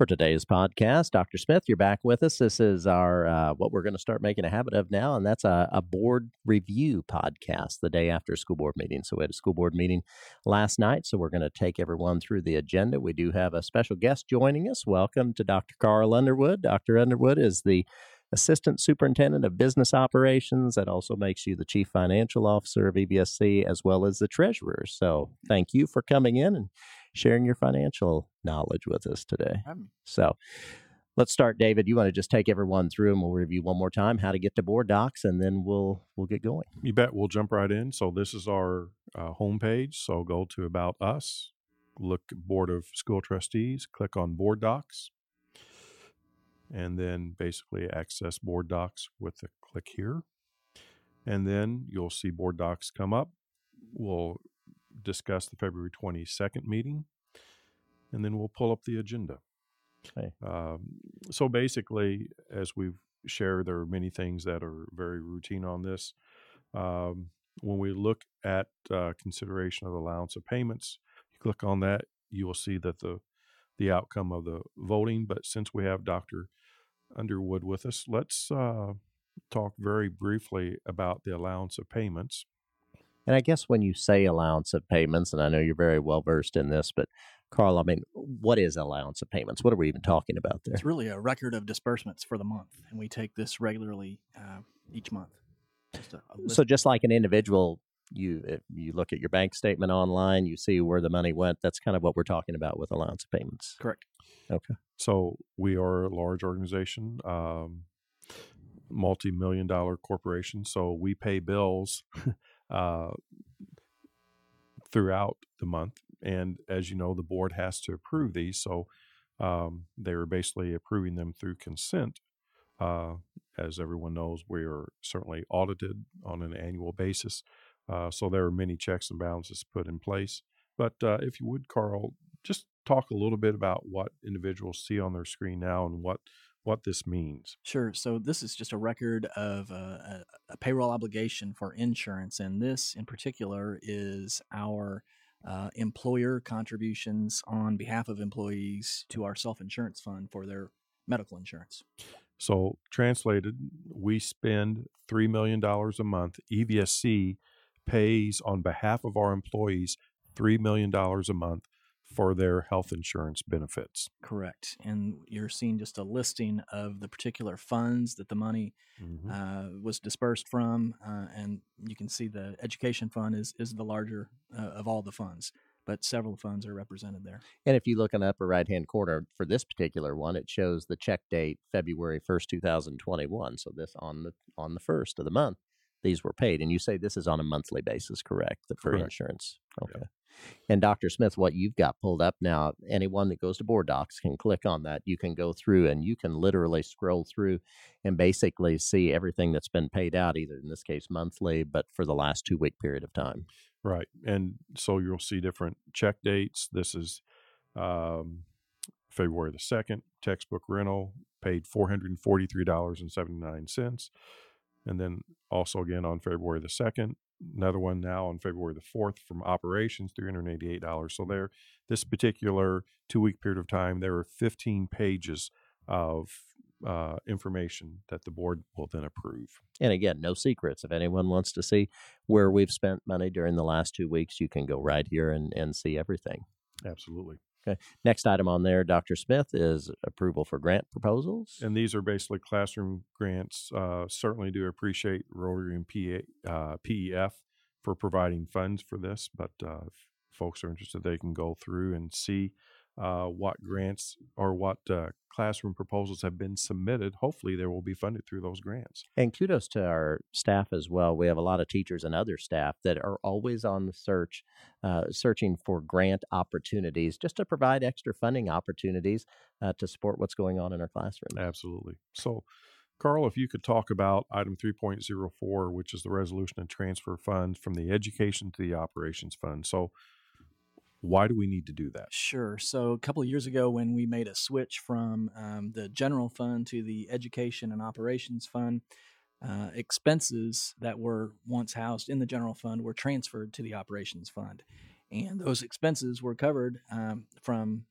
For today's podcast, Dr. Smith, you're back with us. This is our uh, what we're going to start making a habit of now, and that's a, a, board review podcast the day after school board meeting. So we had a school board meeting last night, so we're going to take everyone through the agenda. We do have a special guest joining us. Welcome to Dr. Carl Underwood. Dr. Underwood is the Assistant Superintendent of Business Operations. That also makes you the Chief Financial Officer of EVSC as well as the Treasurer. So thank you for coming in and sharing your financial knowledge with us today. So let's start, David. You want to just take everyone through and we'll review one more time how to get to board docs and then we'll we'll get going. You bet. We'll jump right in. So this is our uh, homepage. So go to About Us, look Board of School Trustees, click on Board Docs and then basically access board docs with a click here. And then you'll see board docs come up. We'll discuss the February 22nd meeting, and then we'll pull up the agenda. Okay. Um, so basically, as we've shared, there are many things that are very routine on this. Um, when we look at uh, consideration of allowance of payments, you click on that, you will see that the the outcome of the voting. But since we have Dr. Underwood with us, let's uh, talk very briefly about the allowance of payments. And I guess when you say allowance of payments, and I know you're very well versed in this, but Carl, I mean, what is allowance of payments? What are we even talking about there? It's really a record of disbursements for the month, and we take this regularly uh, each month. Just a, a so, just like an individual, you you look at your bank statement online, you see where the money went. That's kind of what we're talking about with allowance of payments. Correct. Okay. So we are a large organization, um, multi-million dollar corporation. So we pay bills uh, throughout the month, and as you know, the board has to approve these. So um, they are basically approving them through consent. Uh, as everyone knows, we are certainly audited on an annual basis. Uh, so there are many checks and balances put in place. But uh, if you would, Carl, just talk a little bit about what individuals see on their screen now and what what this means. Sure. So this is just a record of a, a, a payroll obligation for insurance, and this in particular is our uh, employer contributions on behalf of employees to our self insurance fund for their medical insurance. So, translated, we spend $3 million a month. EVSC pays on behalf of our employees $3 million a month for their health insurance benefits. Correct. And you're seeing just a listing of the particular funds that the money mm-hmm. uh, was dispersed from. Uh, and you can see the education fund is, is the larger uh, of all the funds. But several funds are represented there. And if you look in the upper right hand corner for this particular one, it shows the check date February 1st, 2021. So this on the on the first of the month these were paid. And you say this is on a monthly basis, correct? For correct. insurance. Okay. Yeah. And Dr. Smith, what you've got pulled up now, anyone that goes to Board Docs can click on that. You can go through and you can literally scroll through and basically see everything that's been paid out, either in this case monthly, but for the last two week period of time. Right. And so you'll see different check dates. This is um, February the 2nd, textbook rental, paid $443.79. And then also again on February the 2nd, another one now on February the 4th from operations, $388. So there, this particular two week period of time, there are 15 pages of uh, information that the board will then approve. And again, no secrets. If anyone wants to see where we've spent money during the last two weeks, you can go right here and, and see everything. Absolutely. Okay. Next item on there, Dr. Smith, is approval for grant proposals. And these are basically classroom grants. Uh, certainly do appreciate Rotary and PA, uh, PEF for providing funds for this, but uh, if folks are interested, they can go through and see uh, what grants or what uh, classroom proposals have been submitted. Hopefully, they will be funded through those grants. And kudos to our staff as well. We have a lot of teachers and other staff that are always on the search, uh, searching for grant opportunities just to provide extra funding opportunities uh, to support what's going on in our classroom. Absolutely. So, Carl, if you could talk about item 3.04, which is the resolution and transfer funds from the education to the operations fund. So, why do we need to do that? Sure. So, a couple of years ago, when we made a switch from um, the general fund to the education and operations fund, uh, expenses that were once housed in the general fund were transferred to the operations fund. And those expenses were covered um, from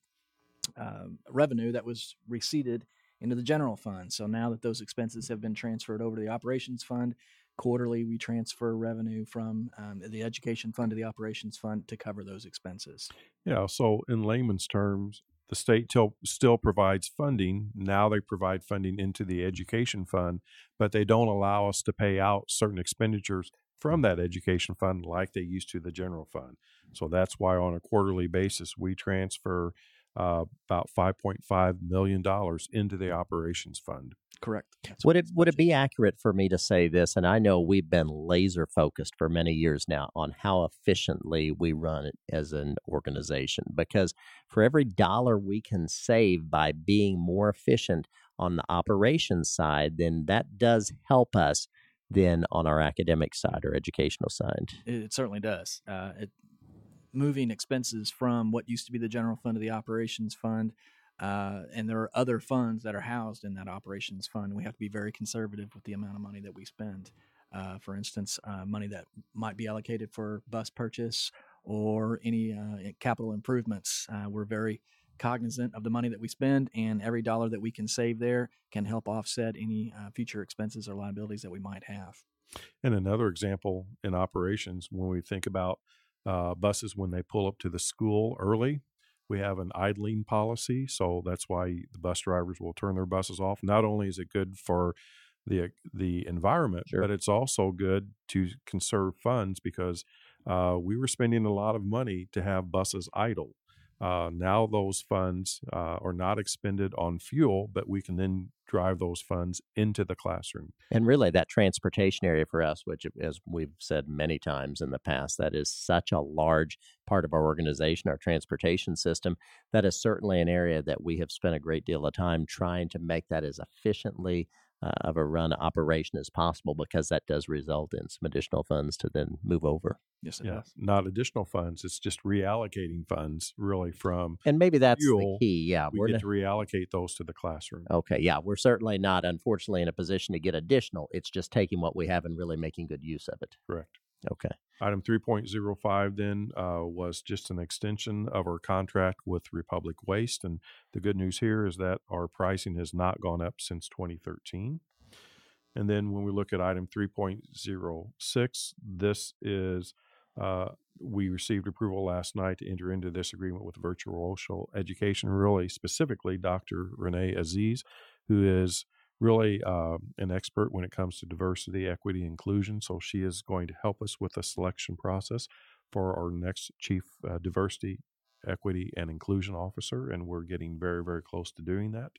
um, revenue that was receipted into the general fund. So now that those expenses have been transferred over to the operations fund, quarterly we transfer revenue from um, the education fund to the operations fund to cover those expenses. Yeah. So, in layman's terms, the state till, still provides funding. Now they provide funding into the education fund, but they don't allow us to pay out certain expenditures from that education fund like they used to the general fund. So that's why on a quarterly basis we transfer uh, about five point five million dollars into the operations fund. Correct. That's would it would it be accurate for me to say this? And I know we've been laser focused for many years now on how efficiently we run it as an organization. Because for every dollar we can save by being more efficient on the operations side, then that does help us then on our academic side or educational side. It certainly does. Uh, it, moving expenses from what used to be the general fund to the operations fund. Uh, and there are other funds that are housed in that operations fund. We have to be very conservative with the amount of money that we spend. Uh, for instance, uh, money that might be allocated for bus purchase or any uh, capital improvements. Uh, we're very cognizant of the money that we spend, and every dollar that we can save there can help offset any uh, future expenses or liabilities that we might have. And another example in operations, when we think about uh, buses when they pull up to the school early. We have an idling policy, so that's why the bus drivers will turn their buses off. Not only is it good for the the environment, sure. but it's also good to conserve funds because uh, we were spending a lot of money to have buses idle. Uh, now those funds uh, are not expended on fuel, but we can then drive those funds into the classroom. And really, that transportation area for us, which, as we've said many times in the past, that is such a large part of our organization, our transportation system. That is certainly an area that we have spent a great deal of time trying to make that as efficiently uh, of a run operation as possible because that does result in some additional funds to then move over. Yes, it yeah, does. Not additional funds. It's just reallocating funds really from and maybe that's fuel, the key. Yeah, we get to reallocate those to the classroom. Okay, yeah, we're certainly not, unfortunately, in a position to get additional. It's just taking what we have and really making good use of it. Correct. Okay. Item 3.05 then uh, was just an extension of our contract with Republic Waste. And the good news here is that our pricing has not gone up since 2013. And then when we look at item 3.06, this is uh, we received approval last night to enter into this agreement with Virtual Social Education, really specifically Dr. Renee Aziz, who is really uh, an expert when it comes to diversity, equity, inclusion. So she is going to help us with the selection process for our next chief uh, diversity, equity, and inclusion officer, and we're getting very, very close to doing that.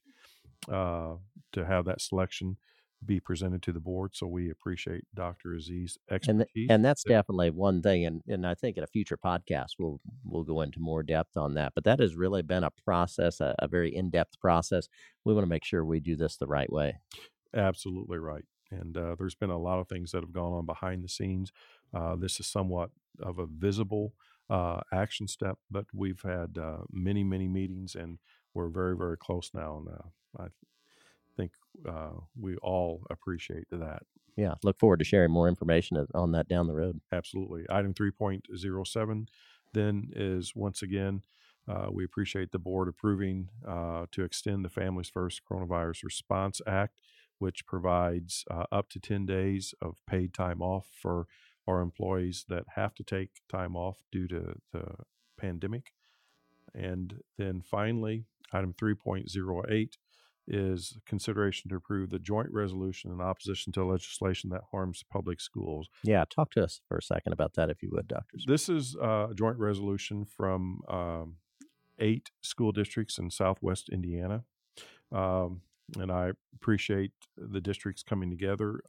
Uh, to have that selection be presented to the board. So we appreciate Dr. Aziz's expertise. And, and that's definitely one thing. And, and I think in a future podcast, we'll, we'll go into more depth on that. But that has really been a process, a, a very in depth process. We want to make sure we do this the right way. Absolutely right. And uh, there's been a lot of things that have gone on behind the scenes. Uh, this is somewhat of a visible uh, action step, but we've had uh, many, many meetings and we're very, very close now. And uh, I think uh, we all appreciate that. Yeah, look forward to sharing more information on that down the road. Absolutely. Item 3.07 then is once again, uh, we appreciate the board approving uh, to extend the Families First Coronavirus Response Act, which provides uh, up to 10 days of paid time off for our employees that have to take time off due to the pandemic. And then finally, item 3.08 is consideration to approve the joint resolution in opposition to legislation that harms public schools. Yeah, talk to us for a second about that, if you would, Doctor. This is a joint resolution from um, eight school districts in Southwest Indiana. Um, and I appreciate the districts coming together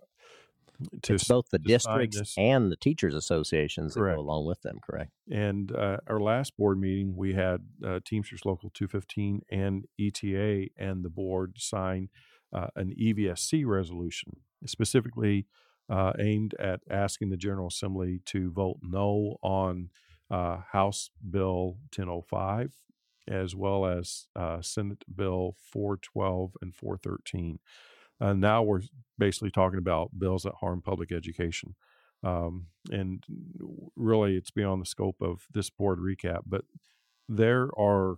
to it's both the districts and the teachers associations correct. that go along with them correct and uh, our last board meeting we had uh, teamsters local 215 and eta and the board sign uh, an evsc resolution specifically uh, aimed at asking the general assembly to vote no on uh, house bill 1005 as well as uh, senate bill 412 and 413 uh, now we're basically talking about bills that harm public education. Um, and really, it's beyond the scope of this board recap, but there are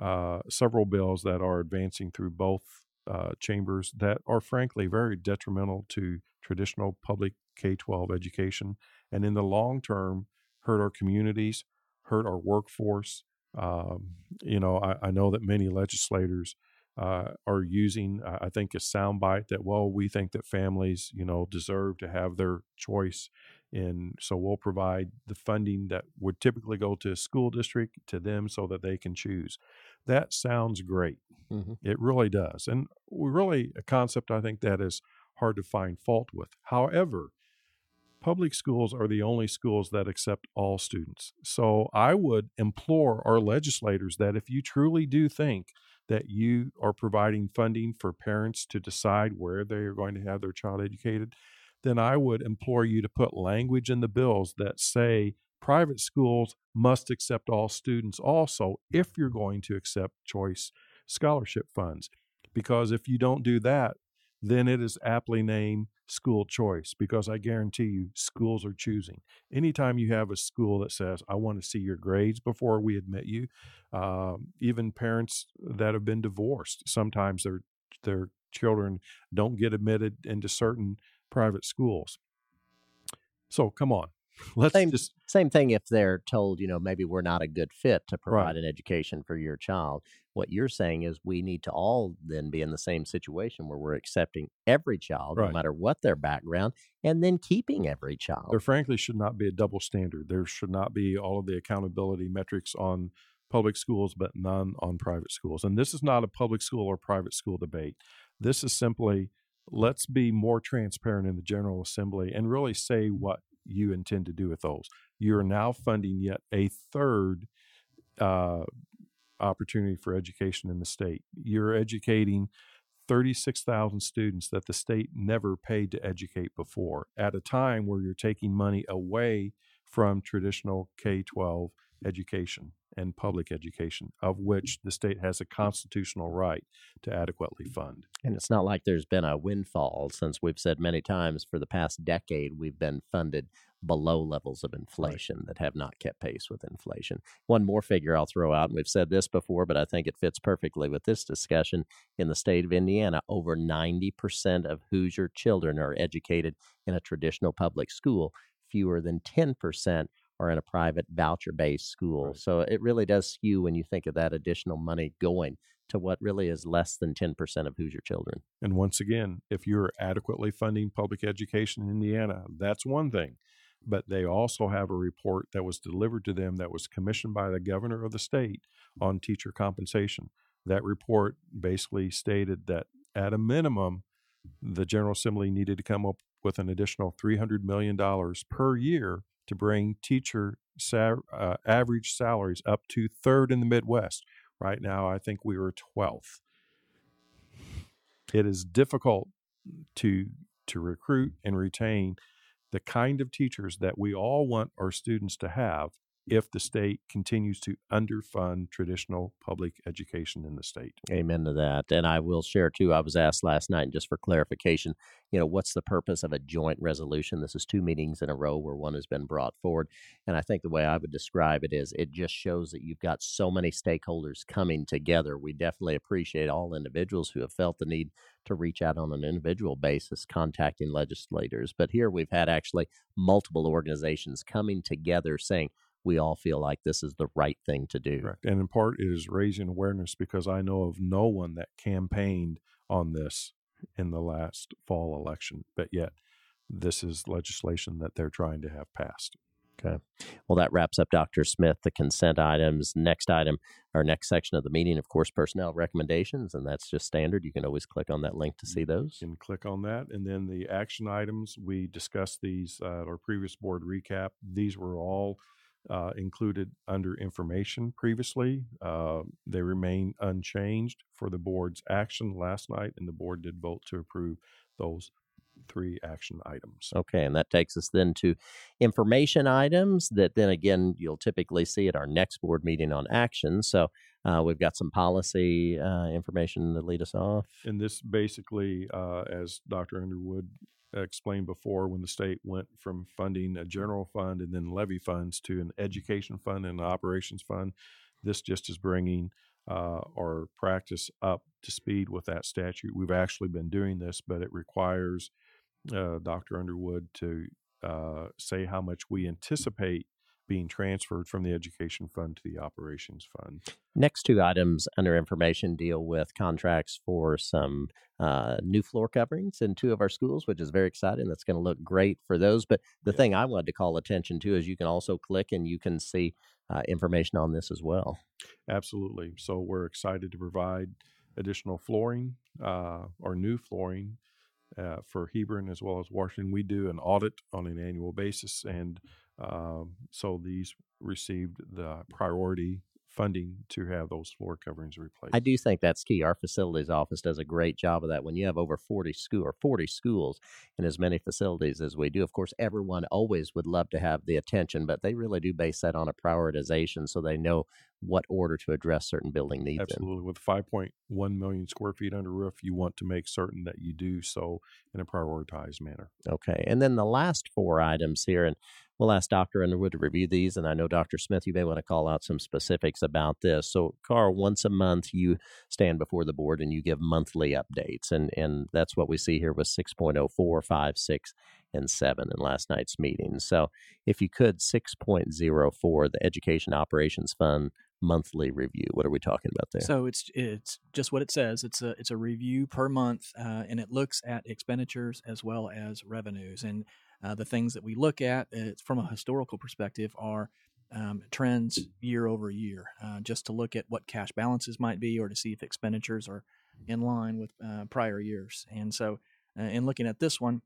uh, several bills that are advancing through both uh, chambers that are frankly very detrimental to traditional public K 12 education and in the long term hurt our communities, hurt our workforce. Um, you know, I, I, know that many legislators uh, are using, I think, a soundbite that, well, we think that families, you know, deserve to have their choice. And so we'll provide the funding that would typically go to a school district to them so that they can choose. That sounds great. Mm-hmm. It really does. And we really, a concept I think that is hard to find fault with. However, public schools are the only schools that accept all students. So I would implore our legislators that if you truly do think that you are providing funding for parents to decide where they are going to have their child educated, then I would implore you to put language in the bills that say private schools must accept all students also if you're going to accept choice scholarship funds. Because if you don't do that, then it is aptly named school choice because I guarantee you schools are choosing. Anytime you have a school that says, I want to see your grades before we admit you, um, even parents that have been divorced, sometimes their, their children don't get admitted into certain private schools. So come on, Let's same, just same thing if they're told, you know, maybe we're not a good fit to provide right. an education for your child. What you're saying is we need to all then be in the same situation where we're accepting every child, right. no matter what their background, and then keeping every child. There frankly should not be a double standard. There should not be all of the accountability metrics on public schools, but none on private schools. And this is not a public school or private school debate. This is simply let's be more transparent in the General Assembly and really say what you intend to do with those. You're now funding yet a third uh, opportunity for education in the state. You're educating 36,000 students that the state never paid to educate before at a time where you're taking money away from traditional K 12 education and public education, of mm-hmm. which the state has a constitutional right to adequately fund. And it's not like there's been a windfall, since we've said many times for the past decade we've been funded below levels of inflation right. that have not kept pace with inflation. One more figure I'll throw out, and we've said this before, but I think it fits perfectly with this discussion. In the state of Indiana, over 90% of Hoosier children are educated in a traditional public school. Fewer than 10% or in a private voucher based school. Right. So it really does skew when you think of that additional money going to what really is less than 10% of Hoosier children. And once again, if you're adequately funding public education in Indiana, that's one thing. But they also have a report that was delivered to them that was commissioned by the governor of the state on teacher compensation. That report basically stated that at a minimum, the General Assembly needed to come up with an additional $300 million per year to bring teacher uh, average salaries up to third in the Midwest. Right now, I think we are 12th. It is difficult to to recruit and retain the kind of teachers that we all want our students to have if the state continues to underfund traditional public education in the state. Amen to that. And I will share too, I was asked last night, just for clarification, you know, what's the purpose of a joint resolution? This is two meetings in a row where one has been brought forward. And I think the way I would describe it is it just shows that you've got so many stakeholders coming together. We definitely appreciate all individuals who have felt the need to reach out on an individual basis, contacting legislators. But here we've had actually multiple organizations coming together saying, we all feel like this is the right thing to do. Correct. And in part, it is raising awareness because I know of no one that campaigned on this in the last fall election, but yet this is legislation that they're trying to have passed. Okay. Well, that wraps up Dr. Smith, the consent items. Next item, our next section of the meeting, of course, personnel recommendations, and that's just standard. You can always click on that link to see those. You can click on that. And then the action items, we discussed these at our previous board recap. These were all uh, included under information previously. Uh, they remain unchanged for the board's action last night, and the board did vote to approve those three action items. Okay, and that takes us then to information items that then again you'll typically see at our next board meeting on action. So uh, we've got some policy uh, information to lead us off. And this basically, uh, as Dr. Underwood explained before when the state went from funding a general fund and then levy funds to an education fund and an operations fund. This just is bringing uh, our practice up to speed with that statute. We've actually been doing this, but it requires uh, Dr. Underwood to uh, say how much we anticipate being transferred from the education fund to the operations fund. Next two items under information deal with contracts for some uh, new floor coverings in two of our schools, which is very exciting. That's going to look great for those. But the Yeah. thing I wanted to call attention to is you can also click and you can see uh, information on this as well. Absolutely. So we're excited to provide additional flooring uh, or new flooring uh, for Hebron as well as Washington. We do an audit on an annual basis, and um, so these received the priority funding to have those floor coverings replaced. I do think that's key. Our facilities office does a great job of that. When you have over 40 school or 40 schools and as many facilities as we do, of course, everyone always would love to have the attention, but they really do base that on a prioritization so they know what order to address certain building needs in. Absolutely. With 5.1 million square feet under roof, you want to make certain that you do so in a prioritized manner. Okay. And then the last four items here, and we'll ask Dr. Underwood to review these. And I know, Dr. Smith, you may want to call out some specifics about this. So, Carl, once a month, you stand before the board and you give monthly updates. And, and that's what we see here with 6.04, 5, 6, and 7 in last night's meeting. So, if you could, 6.04, the Education Operations Fund monthly review. What are we talking about there? So it's it's just what it says. It's a it's a review per month, uh, and it looks at expenditures as well as revenues. And uh, the things that we look at uh, from a historical perspective are um, trends year over year, uh, just to look at what cash balances might be, or to see if expenditures are in line with uh, prior years. And so, uh, in looking at this one.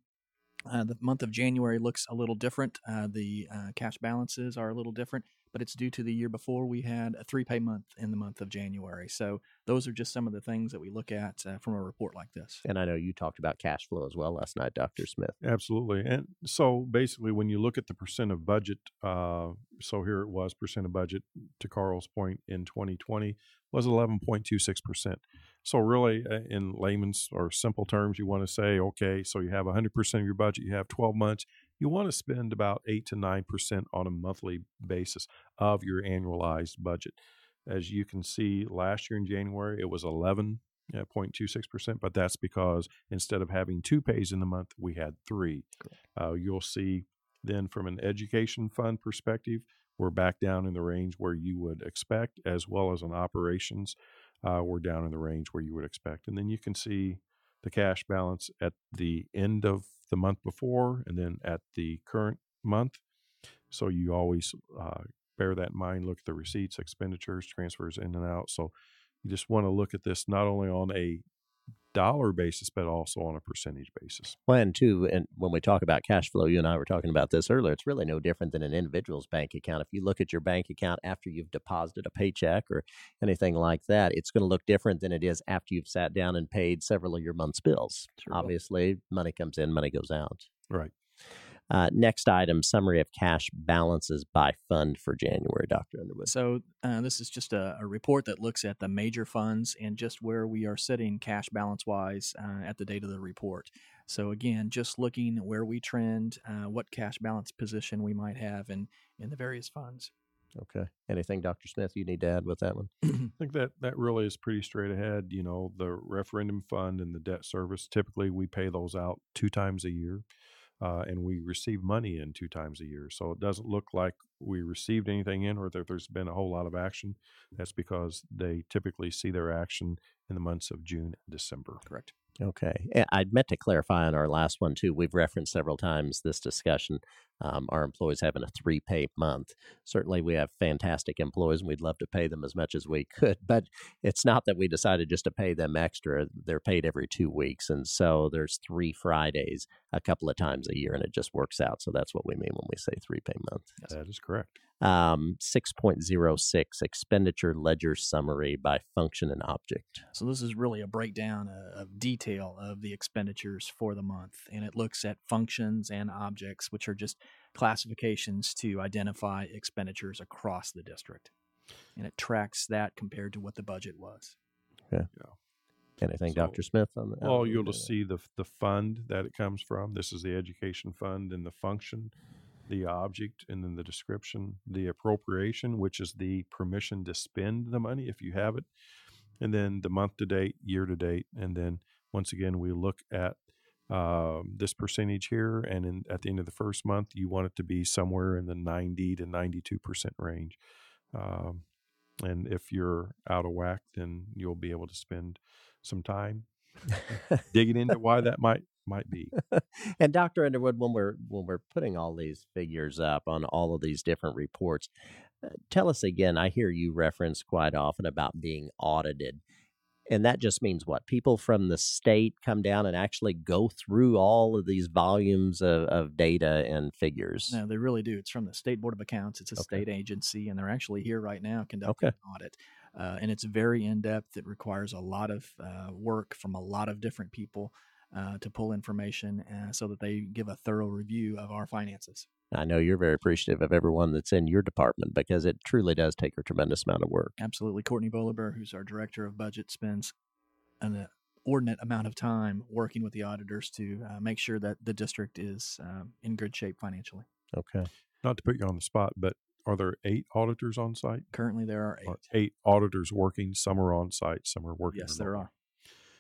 Uh, the month of January looks a little different. Uh, the cash balances are a little different, but it's due to the year before we had a three pay month in the month of January. So those are just some of the things that we look at uh, from a report like this. and I know you talked about cash flow as well last night, Dr. Smith. Absolutely. And so basically, when you look at the percent of budget, uh, so here it was percent of budget to Carl's point in 2020 was 11.26%. So, really, uh, in layman's or simple terms, you want to say, okay, so you have 100% of your budget, you have 12 months, you want to spend about 8 to 9% on a monthly basis of your annualized budget. As you can see, last year in January, it was 11 uh, 0.26%, but that's because instead of having two pays in the month, we had three. Uh, you'll see then from an education fund perspective, we're back down in the range where you would expect, as well as on operations, uh, we're down in the range where you would expect. And then you can see the cash balance at the end of the month before and then at the current month. So you always uh, bear that in mind, look at the receipts, expenditures, transfers in and out. So you just want to look at this not only on a dollar basis, but also on a percentage basis. Well, and two, and when we talk about cash flow, you and I were talking about this earlier. It's really no different than an individual's bank account. If you look at your bank account after you've deposited a paycheck or anything like that, it's going to look different than it is after you've sat down and paid several of your month's bills. Sure. Obviously, money comes in, money goes out. Right. Uh, next item: summary of cash balances by fund for January. Doctor Underwood. So uh, this is just a, a report that looks at the major funds and just where we are sitting cash balance wise uh, at the date of the report. So again, just looking where we trend, uh, what cash balance position we might have in in the various funds. Okay. Anything, Doctor Smith, you need to add with that one? I think that that really is pretty straight ahead. You know, the referendum fund and the debt service, typically we pay those out two times a year. Uh, and we receive money in two times a year. So it doesn't look like we received anything in or that there's been a whole lot of action. That's because they typically see their action in the months of June and December. Correct. Okay. I'd meant to clarify on our last one, too. We've referenced several times this discussion. Um, our employees having a three pay month. Certainly, we have fantastic employees and we'd love to pay them as much as we could, but it's not that we decided just to pay them extra. They're paid every two weeks. And so there's three Fridays a couple of times a year, and it just works out. So that's what we mean when we say three pay month. That is correct. Um, 6.06 expenditure ledger summary by function and object. So this is really a breakdown uh, of detail of the expenditures for the month, and it looks at functions and objects, which are just classifications to identify expenditures across the district, and it tracks that compared to what the budget was. Yeah. Anything, So- Dr. Smith? On the, Well, you'll just see the the fund that it comes from. This is the education fund and the function. The object, and then the description, the appropriation, which is the permission to spend the money if you have it, and then the month to date, year to date, and then once again we look at um, this percentage here, and in, at the end of the first month, you want it to be somewhere in the 90 to 92 percent range. Um, and if you're out of whack, then you'll be able to spend some time digging into why that might might be. and Dr. Underwood, when we're when we're putting all these figures up on all of these different reports, uh, tell us again. I hear you reference quite often about being audited. And that just means what? People from the state come down and actually go through all of these volumes of, of data and figures. No, they really do. It's from the State Board of Accounts. It's a Okay. state agency, and they're actually here right now conducting Okay. an audit. Uh, and it's very in depth. It requires a lot of uh, work from a lot of different people uh, to pull information uh, so that they give a thorough review of our finances. I know you're very appreciative of everyone that's in your department because it truly does take a tremendous amount of work. Absolutely. Courtney Boliber, who's our director of budget, spends an inordinate amount of time working with the auditors to uh, make sure that the district is um, in good shape financially. Okay. Not to put you on the spot, but are there eight auditors on site? Currently, there are eight. Or eight auditors working. Some are on site. Some are working. Yes, there are.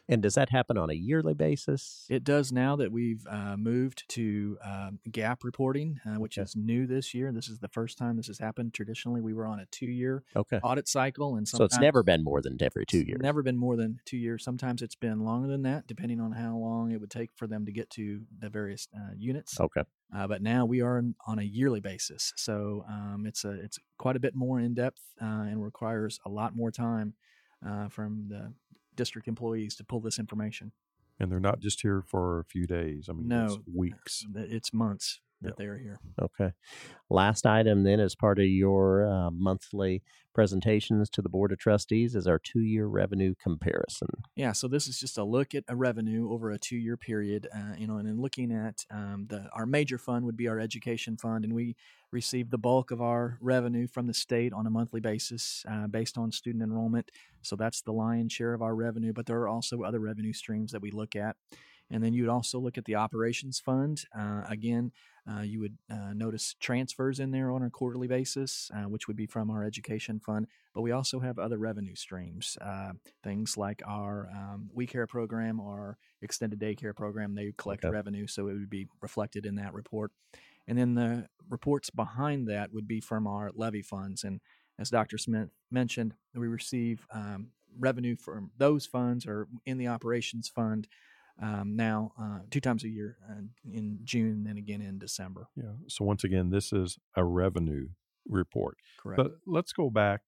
And does that happen on a yearly basis? It does now that we've uh, moved to um, GAAP reporting, uh, which Okay. is new this year. This is the first time this has happened. Traditionally, we were on a two-year Okay. audit cycle, and So it's never been more than every two it's years. Never been more than two years. Sometimes it's been longer than that, depending on how long it would take for them to get to the various uh, units. Okay. Uh, but now we are on- on a yearly basis, so um, it's a it's quite a bit more in depth uh, and requires a lot more time uh, from the district employees to pull this information. And they're not just here for a few days. I mean, it's No. weeks. It's months that Yep. they are here. Okay. Last item then, as part of your uh, monthly presentations to the Board of Trustees, is our two year revenue comparison. Yeah, so this is just a look at a revenue over a two-year period, uh, you know, and in looking at um, the our major fund would be our education fund, and we receive the bulk of our revenue from the state on a monthly basis uh, based on student enrollment. So that's the lion's share of our revenue, but there are also other revenue streams that we look at. And then you would also look at the operations fund. Uh, again, uh, you would uh, notice transfers in there on a quarterly basis, uh, which would be from our education fund. But we also have other revenue streams, uh, things like our um, We Care program or extended daycare program. They collect Okay. revenue, so it would be reflected in that report. And then the reports behind that would be from our levy funds. And as Dr. Smith mentioned, we receive um, revenue from those funds or in the operations fund um, now uh, two times a year uh, in June and again in December. Yeah. So once again, this is a revenue report. Correct. But let's go back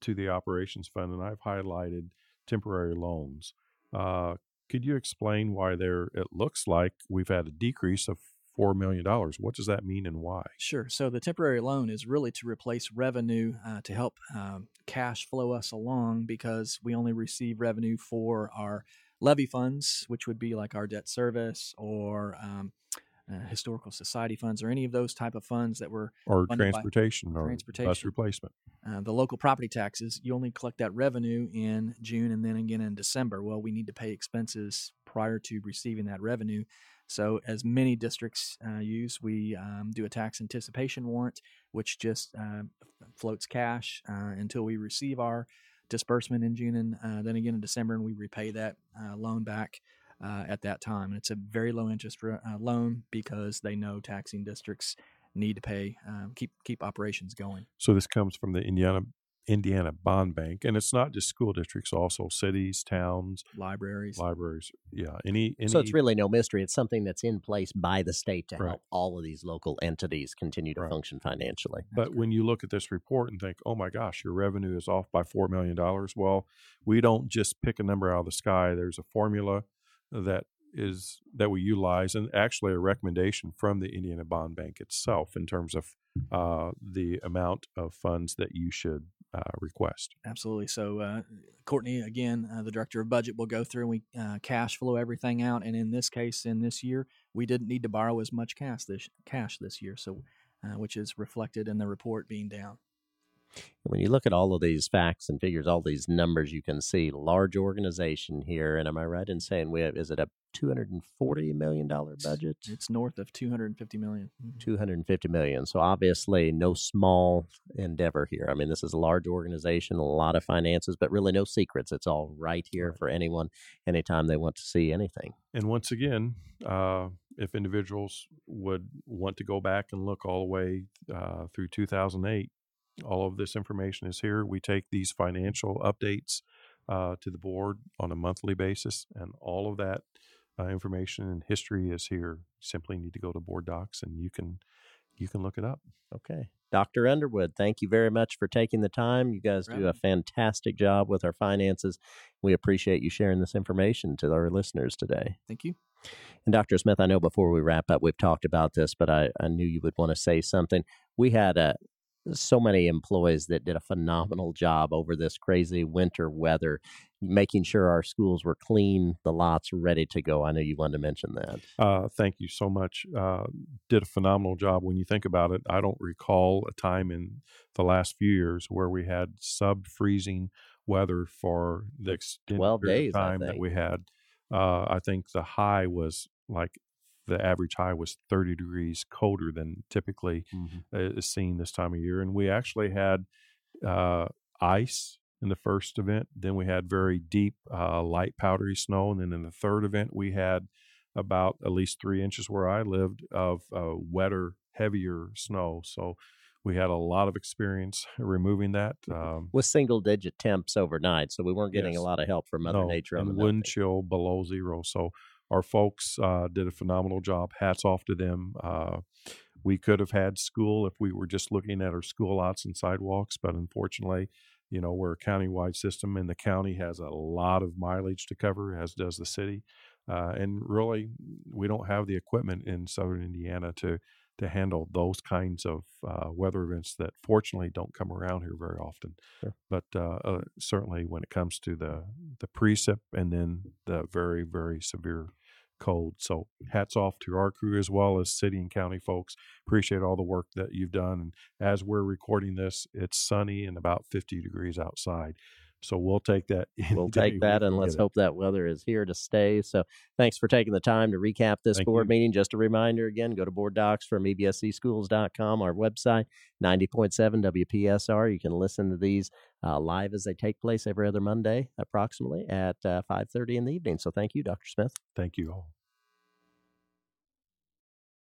to the operations fund, and I've highlighted temporary loans. Uh, could you explain why there? It looks like we've had a decrease of four million dollars. What does that mean, and why? Sure. So the temporary loan is really to replace revenue uh, to help um, cash flow us along because we only receive revenue for our levy funds, which would be like our debt service or um, uh, historical society funds or any of those type of funds that were Or Funded by transportation, bus transportation. replacement. uh, the local property taxes. You only collect that revenue in June and then again in December. Well, we need to pay expenses prior to receiving that revenue. So, as many districts uh, use, we um, do a tax anticipation warrant, which just uh, floats cash uh, until we receive our disbursement in June and uh, then again in December, and we repay that uh, loan back at that time. And it's a very low interest re- loan because they know taxing districts need to pay um, keep keep operations going. So this comes from the Indiana Indiana Bond Bank, and it's not just school districts, also cities, towns, Libraries. libraries. Yeah, any any. So it's really no mystery. It's something that's in place by the state to Right. help all of these local entities continue to Right. function financially. But when you look at this report and think, "Oh my gosh, your revenue is off by four million dollars," well, we don't just pick a number out of the sky. There's a formula that is that we utilize, and actually a recommendation from the Indiana Bond Bank itself in terms of uh, the amount of funds that you should uh, request. Absolutely. So, uh, Courtney, again, uh, the director of budget, will go through and we uh, cash flow everything out. And in this case, in this year, we didn't need to borrow as much cash this cash this year. So, uh, which is reflected in the report being down. When you look at all of these facts and figures, all these numbers, you can see large organization here. And am I right in saying we have, is it a $240 million budget? It's north of 250 million. Mhm. 250 million. So obviously no small endeavor here. I mean, this is a large organization, a lot of finances, but really no secrets. It's all right here Right. for anyone anytime they want to see anything. And once again, uh, if individuals would want to go back and look all the way uh, through 2008, all of this information is here. We take these financial updates uh, to the board on a monthly basis, and all of that uh, information and history is here. You simply need to go to board docs, and you can you can look it up. Okay. Dr. Underwood, thank you very much for taking the time. You guys do a fantastic job with our finances. We appreciate you sharing this information to our listeners today. Thank you. And Dr. Smith, I know before we wrap up, we've talked about this, but I, I knew you would want to say something. We had uh, so many employees that did a phenomenal job over this crazy winter weather, making sure our schools were clean, the lots ready to go. I know you wanted to mention that. Uh, thank you so much. Uh, did a phenomenal job. When you think about it, I don't recall a time in the last few years where we had sub freezing weather for the extended 12 period days, time that we had. Uh, I think the high was like the average high was 30 degrees colder than typically uh, is seen this time of year. And we actually had uh, ice in the first event. Then we had very deep, uh, light, powdery snow. And then in the third event, we had about at least three inches where I lived of uh, wetter, heavier snow. So we had a lot of experience removing that. Um, With single digit temps overnight, so we weren't getting Yes. a lot of help from Mother no, Nature on and the wind chill below zero. So our folks uh, did a phenomenal job. Hats off to them. Uh, we could have had school if we were just looking at our school lots and sidewalks, but unfortunately, you know, we're a countywide system, and the county has a lot of mileage to cover, as does the city. Uh, and really, we don't have the equipment in southern Indiana to to handle those kinds of uh, weather events that fortunately don't come around here very often. Sure. But uh, uh, certainly, when it comes to the the precip and then the very very severe cold, so hats off to our crew as well as city and county folks. Appreciate all the work that you've done. And as we're recording this, it's sunny and about 50 degrees outside. So we'll take that. We'll take that, and let's it. hope that weather is here to stay. So, thanks for taking the time to recap this Thank board you. meeting. Just a reminder again go to board docs from evscschools.com, our website, 90.7 WPSR. You can listen to these uh, live as they take place every other Monday, approximately at uh, 5.30 in the evening. So, thank you, Dr. Smith. Thank you all.